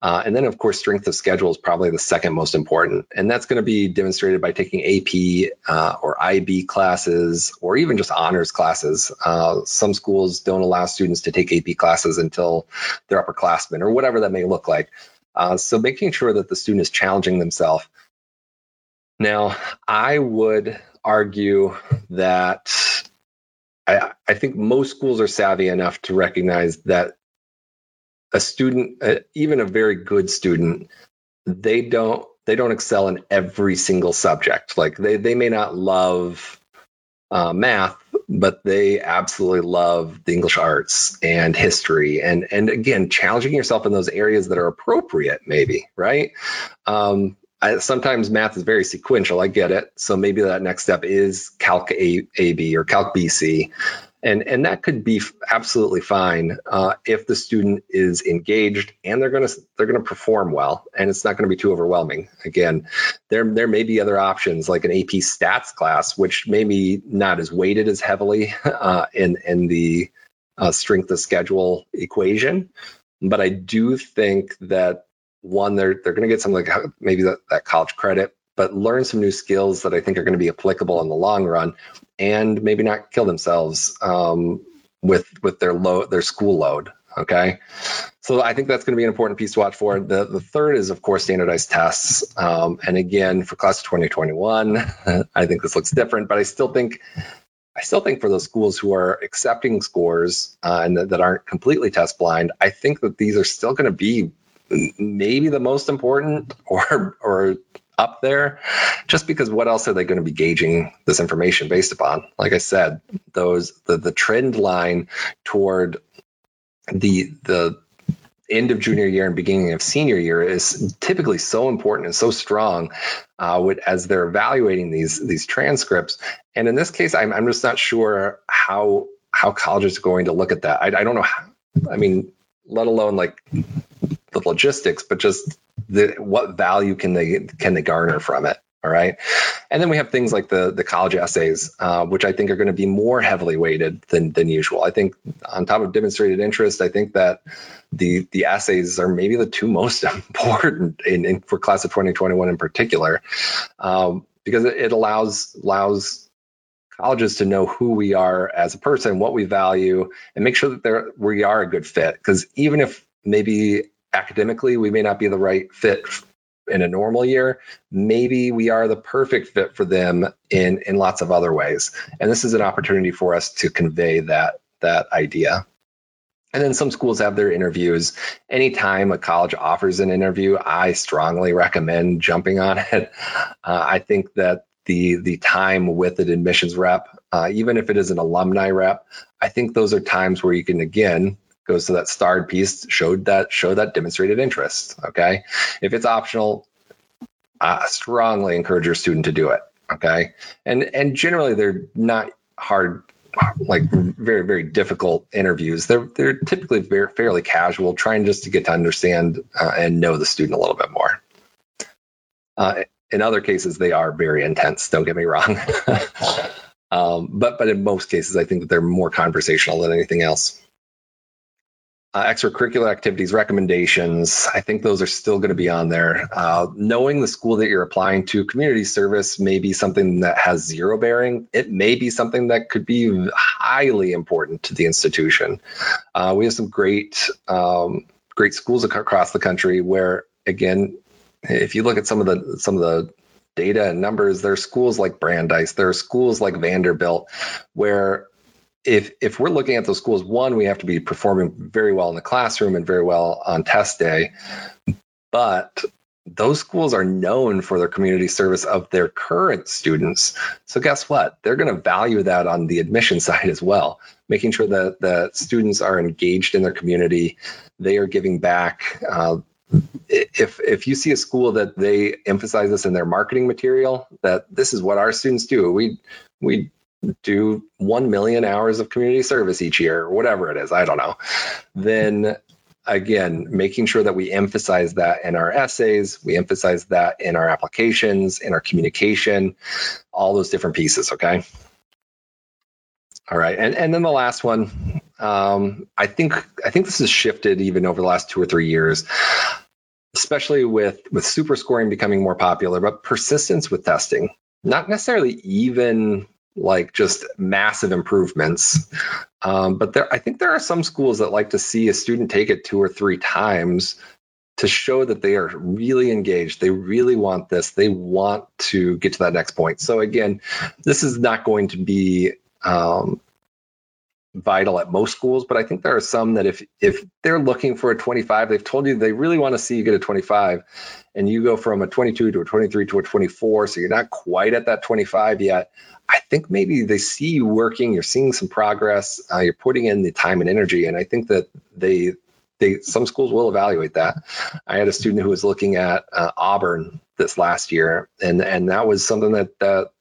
S1: Uh, and then, of course, strength of schedule is probably the second most important. And that's going to be demonstrated by taking AP uh, or IB classes or even just honors classes. Uh, some schools don't allow students to take AP classes until they're upperclassmen or whatever that may look like. Uh, so making sure that the student is challenging themselves. Now, I would argue that I, I think most schools are savvy enough to recognize that a student, uh, even a very good student, they don't they don't excel in every single subject. Like they they may not love uh, math, but they absolutely love the English arts and history, and and again, challenging yourself in those areas that are appropriate, maybe right. Um, I, sometimes math is very sequential. I get it. So maybe that next step is Calc A, AB or Calc BC and and that could be absolutely fine uh, if the student is engaged and they're going to they're going to perform well and it's not going to be too overwhelming. Again there there may be other options like an ap stats class which may be not as weighted as heavily uh, in in the uh, strength of schedule equation. But i do think that one they're they're going to get something like maybe that, that college credit but learn some new skills that I think are going to be applicable in the long run, and maybe not kill themselves um, with with their load, their school load. Okay, so I think that's going to be an important piece to watch for. The the third is of course standardized tests, um, and again for class of 2021, I think this looks different, but I still think. I still think for those schools who are accepting scores uh, and that, that aren't completely test blind, I think that these are still going to be maybe the most important or or up there just because what else are they going to be gauging this information based upon like i said those the the trend line toward the the end of junior year and beginning of senior year is typically so important and so strong uh, with, as they're evaluating these these transcripts. And in this case, I'm, I'm just not sure how how colleges are going to look at that. I, I don't know. How, I mean, let alone like the logistics, but just the what value can they can they garner from it? All right, and then we have things like the the college essays, uh, which I think are going to be more heavily weighted than than usual. I think on top of demonstrated interest, I think that the the essays are maybe the two most important in, in for class of 2021 in particular, um, because it, allows allows colleges to know who we are as a person, what we value, and make sure that we are a good fit. Because even if maybe academically we may not be the right fit in a normal year. Maybe we are the perfect fit for them in in lots of other ways. And this is an opportunity for us to convey that that idea. And then some schools have their interviews. Anytime a college offers an interview i strongly recommend jumping on it. Uh, i think that the the time with an admissions rep uh, even if it is an alumni rep i think those are times where you can again goes to that starred piece showed that show that demonstrated interest okay? If it's optional i strongly encourage your student to do it okay? And and generally they're not hard like very very difficult interviews. They're they're typically very fairly casual trying just to get to understand uh, and know the student a little bit more. Uh, in other cases they are very intense don't get me wrong. Um, but but in most cases i think that they're more conversational than anything else uh, extracurricular activities recommendations i think those are still going to be on there. Uh, knowing the school that you're applying to community service may be something that has zero bearing. It may be something that could be highly important to the institution. Uh, we have some great um, great schools across the country where again if you look at some of the some of the data and numbers there are schools like brandeis there are schools like vanderbilt where if if we're looking at those schools, one, we have to be performing very well in the classroom and very well on test day. But those schools are known for their community service of their current students. So guess what? They're going to value that on the admission side as well, making sure that the students are engaged in their community, they are giving back. Uh, if if you see a school that they emphasize this in their marketing material, that this is what our students do, we we do 1 million hours of community service each year, or whatever it is, I don't know, then again, making sure that we emphasize that in our essays, we emphasize that in our applications, in our communication, all those different pieces, okay? All right, and, and then the last one, um, I think I think this has shifted even over the last two or three years, especially with with super scoring becoming more popular, but persistence with testing, not necessarily even like just massive improvements. Um, but there, I think there are some schools that like to see a student take it two or three times to show that they are really engaged. They really want this. They want to get to that next point. So again, this is not going to be um, vital at most schools, but I think there are some that if if they're looking for a 25, they've told you they really want to see you get a 25, and you go from a 22 to a 23 to a 24, so you're not quite at that 25 yet. I think maybe they see you working, you're seeing some progress, uh, you're putting in the time and energy, and I think that they they some schools will evaluate that. I had a student who was looking at uh, Auburn this last year, and and that was something that that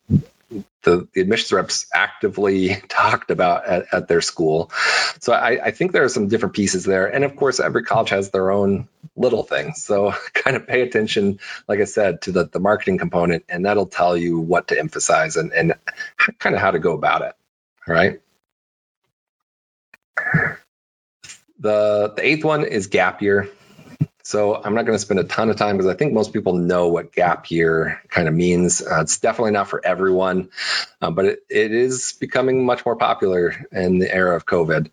S1: the, the admissions reps actively talked about at, at their school. So I, I, think there are some different pieces there. And of course, every college has their own little things. So kind of pay attention, like I said, to the, the marketing component, and that'll tell you what to emphasize and, and kind of how to go about it. All right. The, the eighth one is gap year. So I'm not going to spend a ton of time because I think most people know what gap year kind of means. Uh, it's definitely not for everyone, uh, but it, it is becoming much more popular in the era of COVID.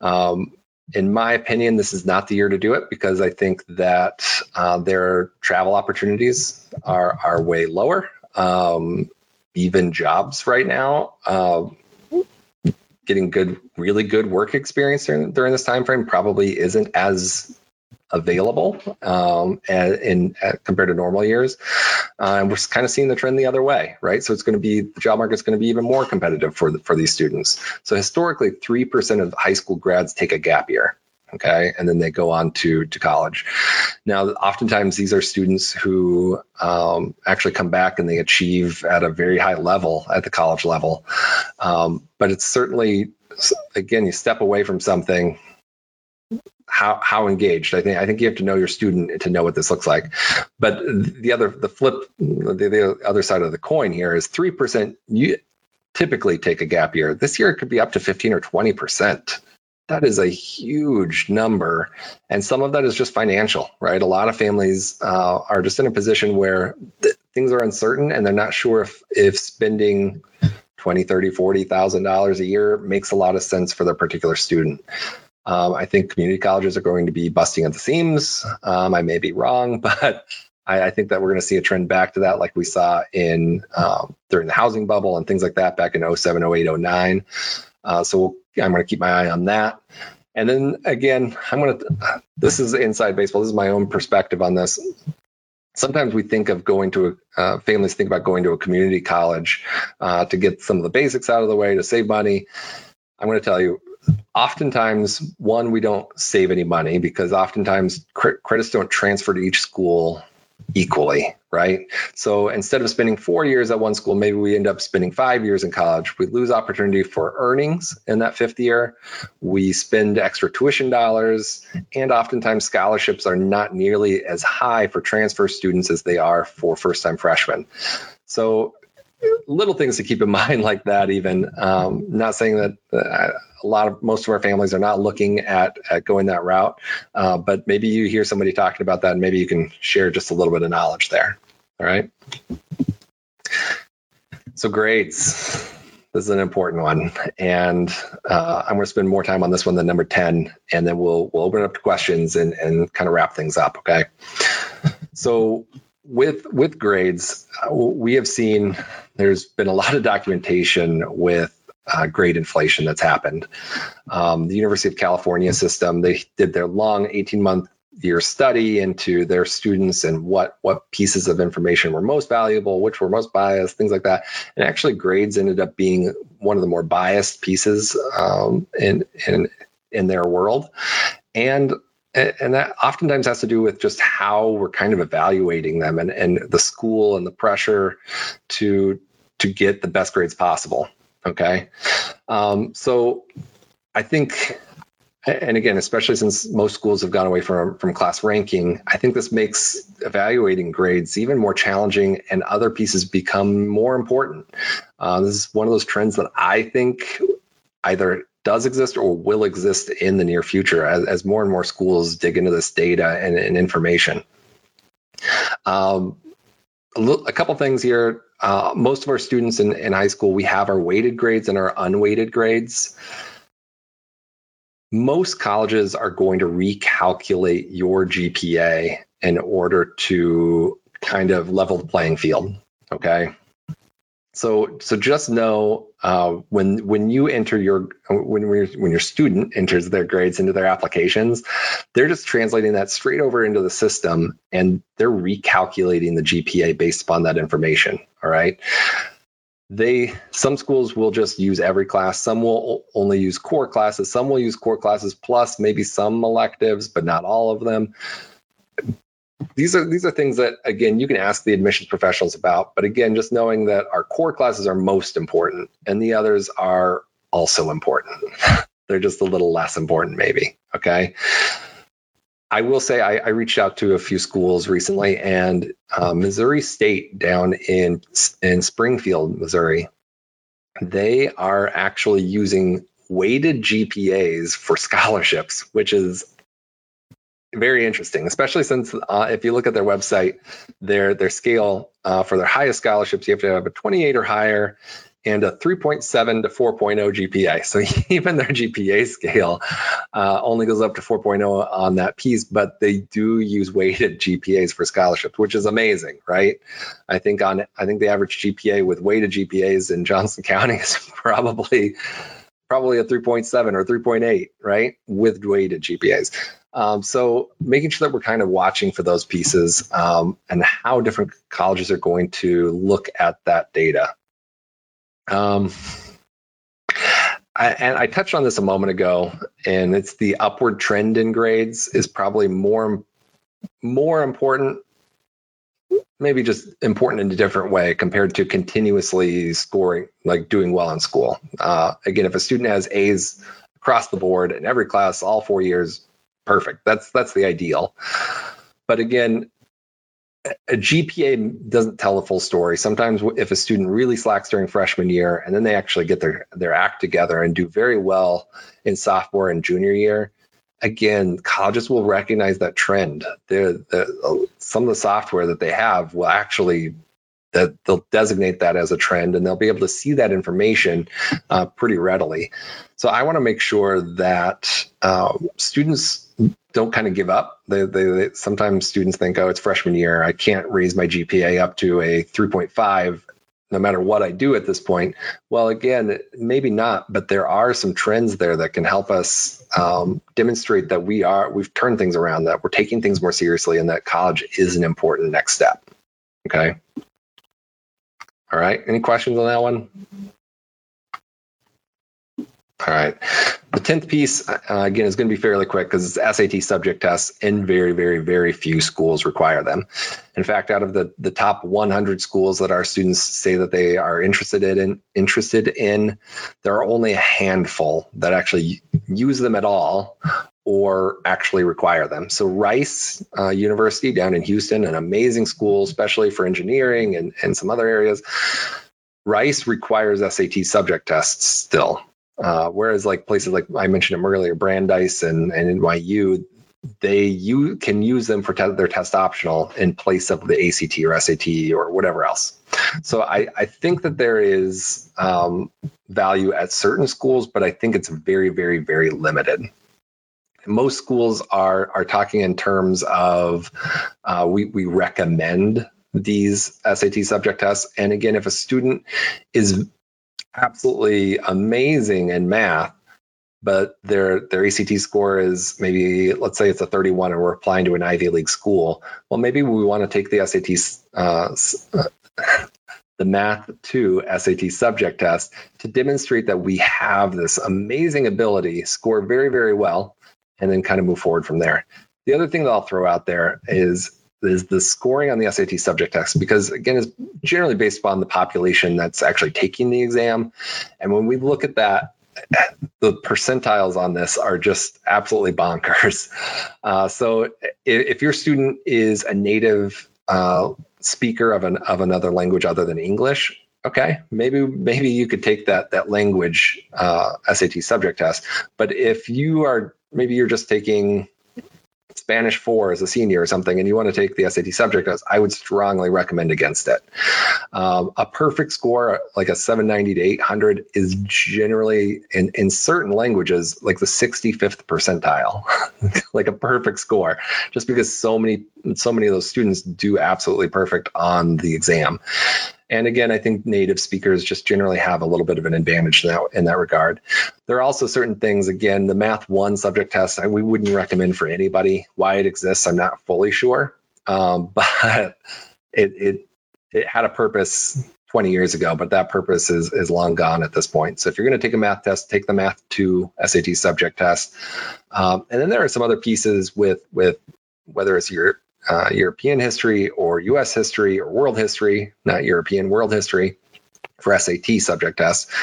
S1: Um, in my opinion, this is not the year to do it because I think that uh, their travel opportunities are are way lower. Um, even jobs right now, uh, getting good, really good work experience during, during this time frame probably isn't as available um, in, compared to normal years. Uh, and we're kind of seeing the trend the other way, right? So it's going to be the job market is going to be even more competitive for the, for these students. So historically, three percent of high school grads take a gap year. Okay, and then they go on to to college. Now, oftentimes these are students who um, actually come back and they achieve at a very high level at the college level. Um, but it's certainly, again, you step away from something how how engaged. I think I think you have to know your student to know what this looks like. But the other the flip the, the other side of the coin here is three percent. You typically take a gap year. This year it could be up to fifteen or twenty percent. That is a huge number, and some of that is just financial, right? A lot of families uh, are just in a position where th- things are uncertain, and they're not sure if if spending 20 30 40 thousand dollars a year makes a lot of sense for their particular student um, I think community colleges are going to be busting at the seams. Um, I may be wrong, but I, I, think that we're going to see a trend back to that, like we saw in um, during the housing bubble and things like that back in 07, 08, 09. Uh, so we'll, I'm going to keep my eye on that. And then again, I'm going to. This is inside baseball. This is my own perspective on this. Sometimes we think of going to a uh, families think about going to a community college uh, to get some of the basics out of the way to save money. I'm going to tell you, oftentimes one we don't save any money because oftentimes credits don't transfer to each school equally right? So instead of spending four years at one school maybe we end up spending five years in college. We lose opportunity for earnings in that fifth year. We spend extra tuition dollars and oftentimes scholarships are not nearly as high for transfer students as they are for first time freshmen. So little things to keep in mind like that even. Um, not saying that uh, a lot of most of our families are not looking at, at going that route uh, but maybe you hear somebody talking about that and maybe you can share just a little bit of knowledge there. All right? So grades. This is an important one. And uh, i'm going to spend more time on this one than number 10 and then we'll we'll open up to questions and, and kind of wrap things up okay? So with with grades, uh, we have seen there's been a lot of documentation with uh, grade inflation that's happened. Um, the University of California system they did their long 18 month year study into their students and what what pieces of information were most valuable, which were most biased, things like that. And actually, grades ended up being one of the more biased pieces um, in in in their world. And and that oftentimes has to do with just how we're kind of evaluating them and, and the school and the pressure to to get the best grades possible Okay. Um, so I think, and again, especially since most schools have gone away from, from class ranking, I think this makes evaluating grades even more challenging and other pieces become more important. Uh, this is one of those trends that I think either does exist or will exist in the near future as, as more and more schools dig into this data and, and information. Um, a, little, a, couple things here. Uh, most of our students in, in high school, we have our weighted grades and our unweighted grades. Most colleges are going to recalculate your GPA in order to kind of level the playing field. Okay. So, so just know uh, when when you enter your when when your student enters their grades into their applications, they're just translating that straight over into the system, and they're recalculating the GPA based upon that information. All right. They some schools will just use every class. Some will only use core classes. Some will use core classes plus maybe some electives, but not all of them these are these are things that again you can ask the admissions professionals about but again just knowing that our core classes are most important and the others are also important. They're just a little less important maybe okay? I will say i, I reached out to a few schools recently and uh, missouri state down in in springfield missouri they are actually using weighted gpas for scholarships which is very interesting, especially since uh, if you look at their website, their their scale uh, for their highest scholarships, you have to have a 28 or higher and a 3.7 to 4.0 GPA. So even their GPA scale uh, only goes up to 4.0 on that piece, but they do use weighted GPAs for scholarships, which is amazing, right? I think on I think the average GPA with weighted GPAs in Johnson County is probably probably a 3.7 or 3.8, right? With weighted GPAs. Um, so making sure that we're kind of watching for those pieces um, and how different colleges are going to look at that data. Um, I, and I touched on this a moment ago, and it's the upward trend in grades is probably more more important, maybe just important in a different way compared to continuously scoring, like doing well in school. Uh, again, if a student has A's across the board in every class all four years, perfect. That's that's the ideal. But again, a GPA doesn't tell the full story. Sometimes if a student really slacks during freshman year and then they actually get their their act together and do very well in sophomore and junior year, again, colleges will recognize that trend. The, some of the software that they have will actually that they'll designate that as a trend and they'll be able to see that information uh, pretty readily. So I want to make sure that uh, students don't kind of give up. They, they, they, sometimes students think, oh, it's freshman year. I can't raise my GPA up to a 3.5 no matter what I do at this point. Well, again, maybe not, but there are some trends there that can help us um, demonstrate that we are we've turned things around, that we're taking things more seriously, and that college is an important next step. Okay. All right. Any questions on that one? All right. The 10th piece, uh, again, is going to be fairly quick because it's SAT subject tests, and very, very, very few schools require them. In fact, out of the, the top 100 schools that our students say that they are interested in, interested in, there are only a handful that actually use them at all or actually require them. So Rice uh, University down in Houston, an amazing school, especially for engineering and, and some other areas. Rice requires SAT subject tests still. Uh, whereas like places like I mentioned them earlier, Brandeis and, and NYU, they you can use them for te- their test optional in place of the ACT or SAT or whatever else. So I, I think that there is um, value at certain schools, but I think it's very, very, very limited. Most schools are are talking in terms of uh, we we recommend these SAT subject tests, and again, if a student is absolutely amazing in math, but their their ACT score is maybe let's say it's a 31 and we're applying to an Ivy League school. Well, maybe we want to take the SAT uh, the math 2 SAT subject test to demonstrate that we have this amazing ability, score very very well, and then kind of move forward from there. The other thing that I'll throw out there is is the scoring on the SAT subject test because again it's generally based upon the population that's actually taking the exam. And when we look at that the percentiles on this are just absolutely bonkers. Uh, so if, if, your student is a native uh, speaker of an of another language other than English okay maybe maybe you could take that that language uh, SAT subject test. But if you are maybe you're just taking Spanish 4 as a senior or something, and you want to take the SAT subject I would strongly recommend against it. Um, a perfect score, like a 790 to 800, is generally in, in certain languages like the 65th percentile, like a perfect score, just because so many so many of those students do absolutely perfect on the exam. And again, I think native speakers just generally have a little bit of an advantage in that, in that regard. There are also certain things, again, the Math 1 subject test, I, we wouldn't recommend for anybody. Why it exists, I'm not fully sure. Um, but it, it, it had a purpose 20 years ago, but that purpose is, is long gone at this point. So if you're going to take a math test, take the Math 2 SAT subject test. Um, and then there are some other pieces with, with whether it's your uh, European history or US history or world history, not European, world history for SAT subject tests.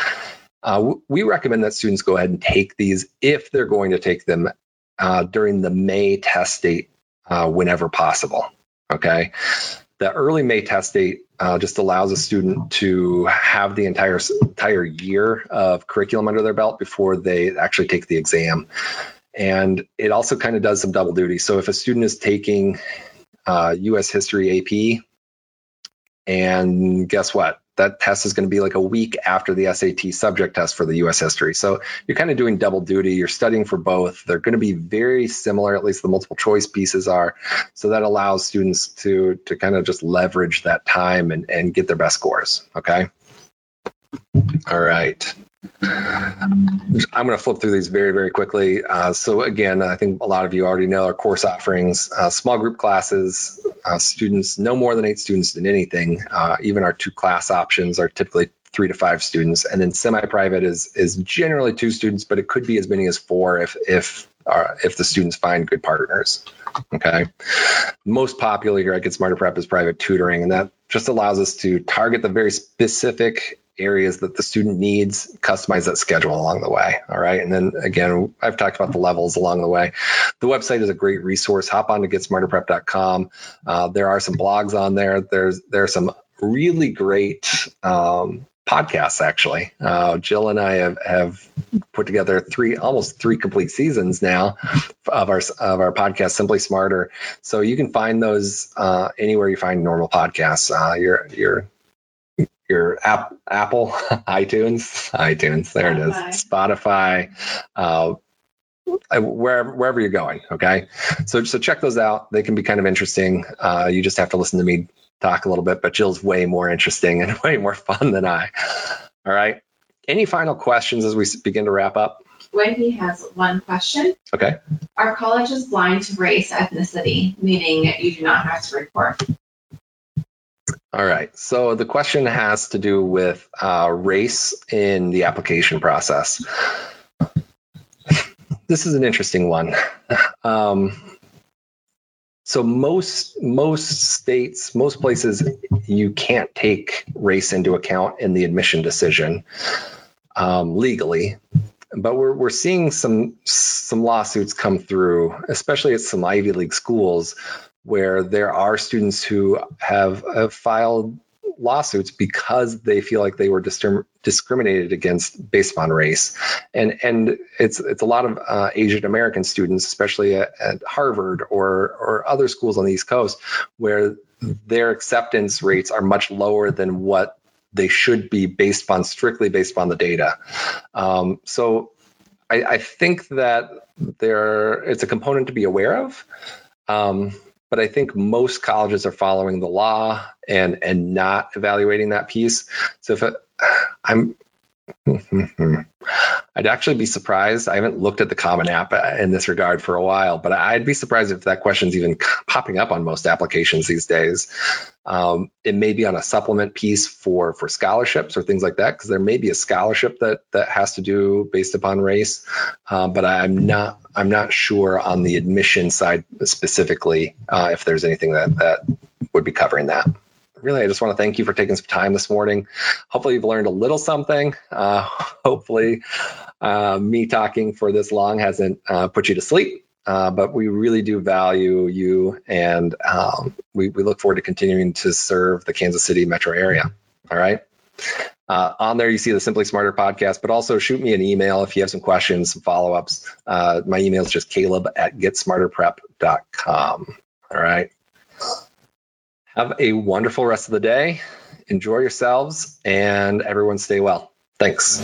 S1: Uh, we recommend that students go ahead and take these if they're going to take them uh, during the May test date uh, whenever possible. Okay. The early May test date uh, just allows a student to have the entire entire year of curriculum under their belt before they actually take the exam. And it also kind of does some double duty. So if a student is taking uh, US History AP, and guess what? That test is going to be like a week after the SAT subject test for the US history. So you're kind of doing double duty. You're studying for both. They're going to be very similar, at least the multiple choice pieces are. So that allows students to to kind of just leverage that time and, and get their best scores. Okay. All right. I'm going to flip through these very, very quickly. Uh, so again, I think a lot of you already know our course offerings, uh, small group classes, uh, students, no more than eight students in anything. Uh, even our two class options are typically three to five students. And then semi-private is, is generally two students, but it could be as many as four if, if, uh, if the students find good partners. Okay. Most popular here at Get Smarter Prep is private tutoring, and that just allows us to target the very specific areas that the student needs, customize that schedule along the way. All right. And then again, I've talked about the levels along the way. The website is a great resource. Hop on to getsmarterprep.com. Uh, there are some blogs on there. There's there are some really great um, podcasts actually. Uh, Jill and I have, have put together three almost three complete seasons now of our of our podcast Simply Smarter. So you can find those uh, anywhere you find normal podcasts. Uh, your your your app, Apple, iTunes, iTunes. There Spotify. it is. Spotify, uh, wherever wherever you're going. Okay, so so check those out. They can be kind of interesting. Uh, you just have to listen to me talk a little bit, but Jill's way more interesting and way more fun than I. All right. Any final questions as we begin to wrap up?
S2: Wendy has one question.
S1: Okay.
S2: Are colleges blind to race ethnicity, meaning you do not have to report?
S1: All right. So the question has to do with uh, race in the application process. this is an interesting one. Um, so most most states, most places, you can't take race into account in the admission decision um, legally. But we're we're seeing some some lawsuits come through, especially at some Ivy League schools, where there are students who have, have filed lawsuits because they feel like they were discriminated against based on race, and and it's it's a lot of uh, Asian American students, especially at, at, Harvard or or other schools on the East Coast, where their acceptance rates are much lower than what they should be based upon strictly based upon the data. Um, so I, I, think that there it's a component to be aware of. Um, but I think most colleges are following the law and and not evaluating that piece. So if I'm I'd actually be surprised. I haven't looked at the Common App in this regard for a while, but I'd be surprised if that question's even popping up on most applications these days. Um, it may be on a supplement piece for for scholarships or things like that, because there may be a scholarship that that has to do based upon race, um, but I'm not I'm not sure on the admission side specifically uh, if there's anything that that would be covering that really, I just want to thank you for taking some time this morning. Hopefully, you've learned a little something. Uh, hopefully, uh, me talking for this long hasn't uh, put you to sleep. Uh, but we really do value you, and um, we, we look forward to continuing to serve the Kansas City metro area. All right. Uh, on there, you see the Simply Smarter podcast, but also shoot me an email if you have some questions, some follow ups. Uh, my email is just caleb at getsmarterprep.com. All right. Have a wonderful rest of the day. Enjoy yourselves, and everyone stay well. Thanks.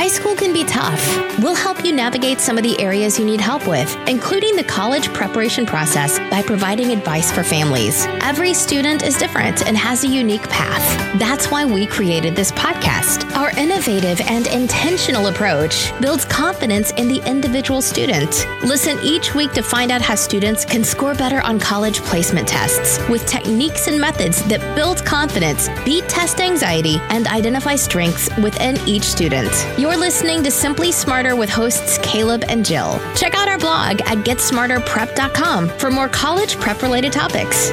S3: High school can be tough. We'll help you navigate some of the areas you need help with, including the college preparation process by providing advice for families. Every student is different and has a unique path. That's why we created this podcast. Our innovative and intentional approach builds confidence in the individual student. Listen each week to find out how students can score better on college placement tests with techniques and methods that build confidence, beat test anxiety, and identify strengths within each student. You're listening to Simply Smarter with hosts Caleb and Jill. Check out our blog at getsmarterprep.com for more college prep related topics.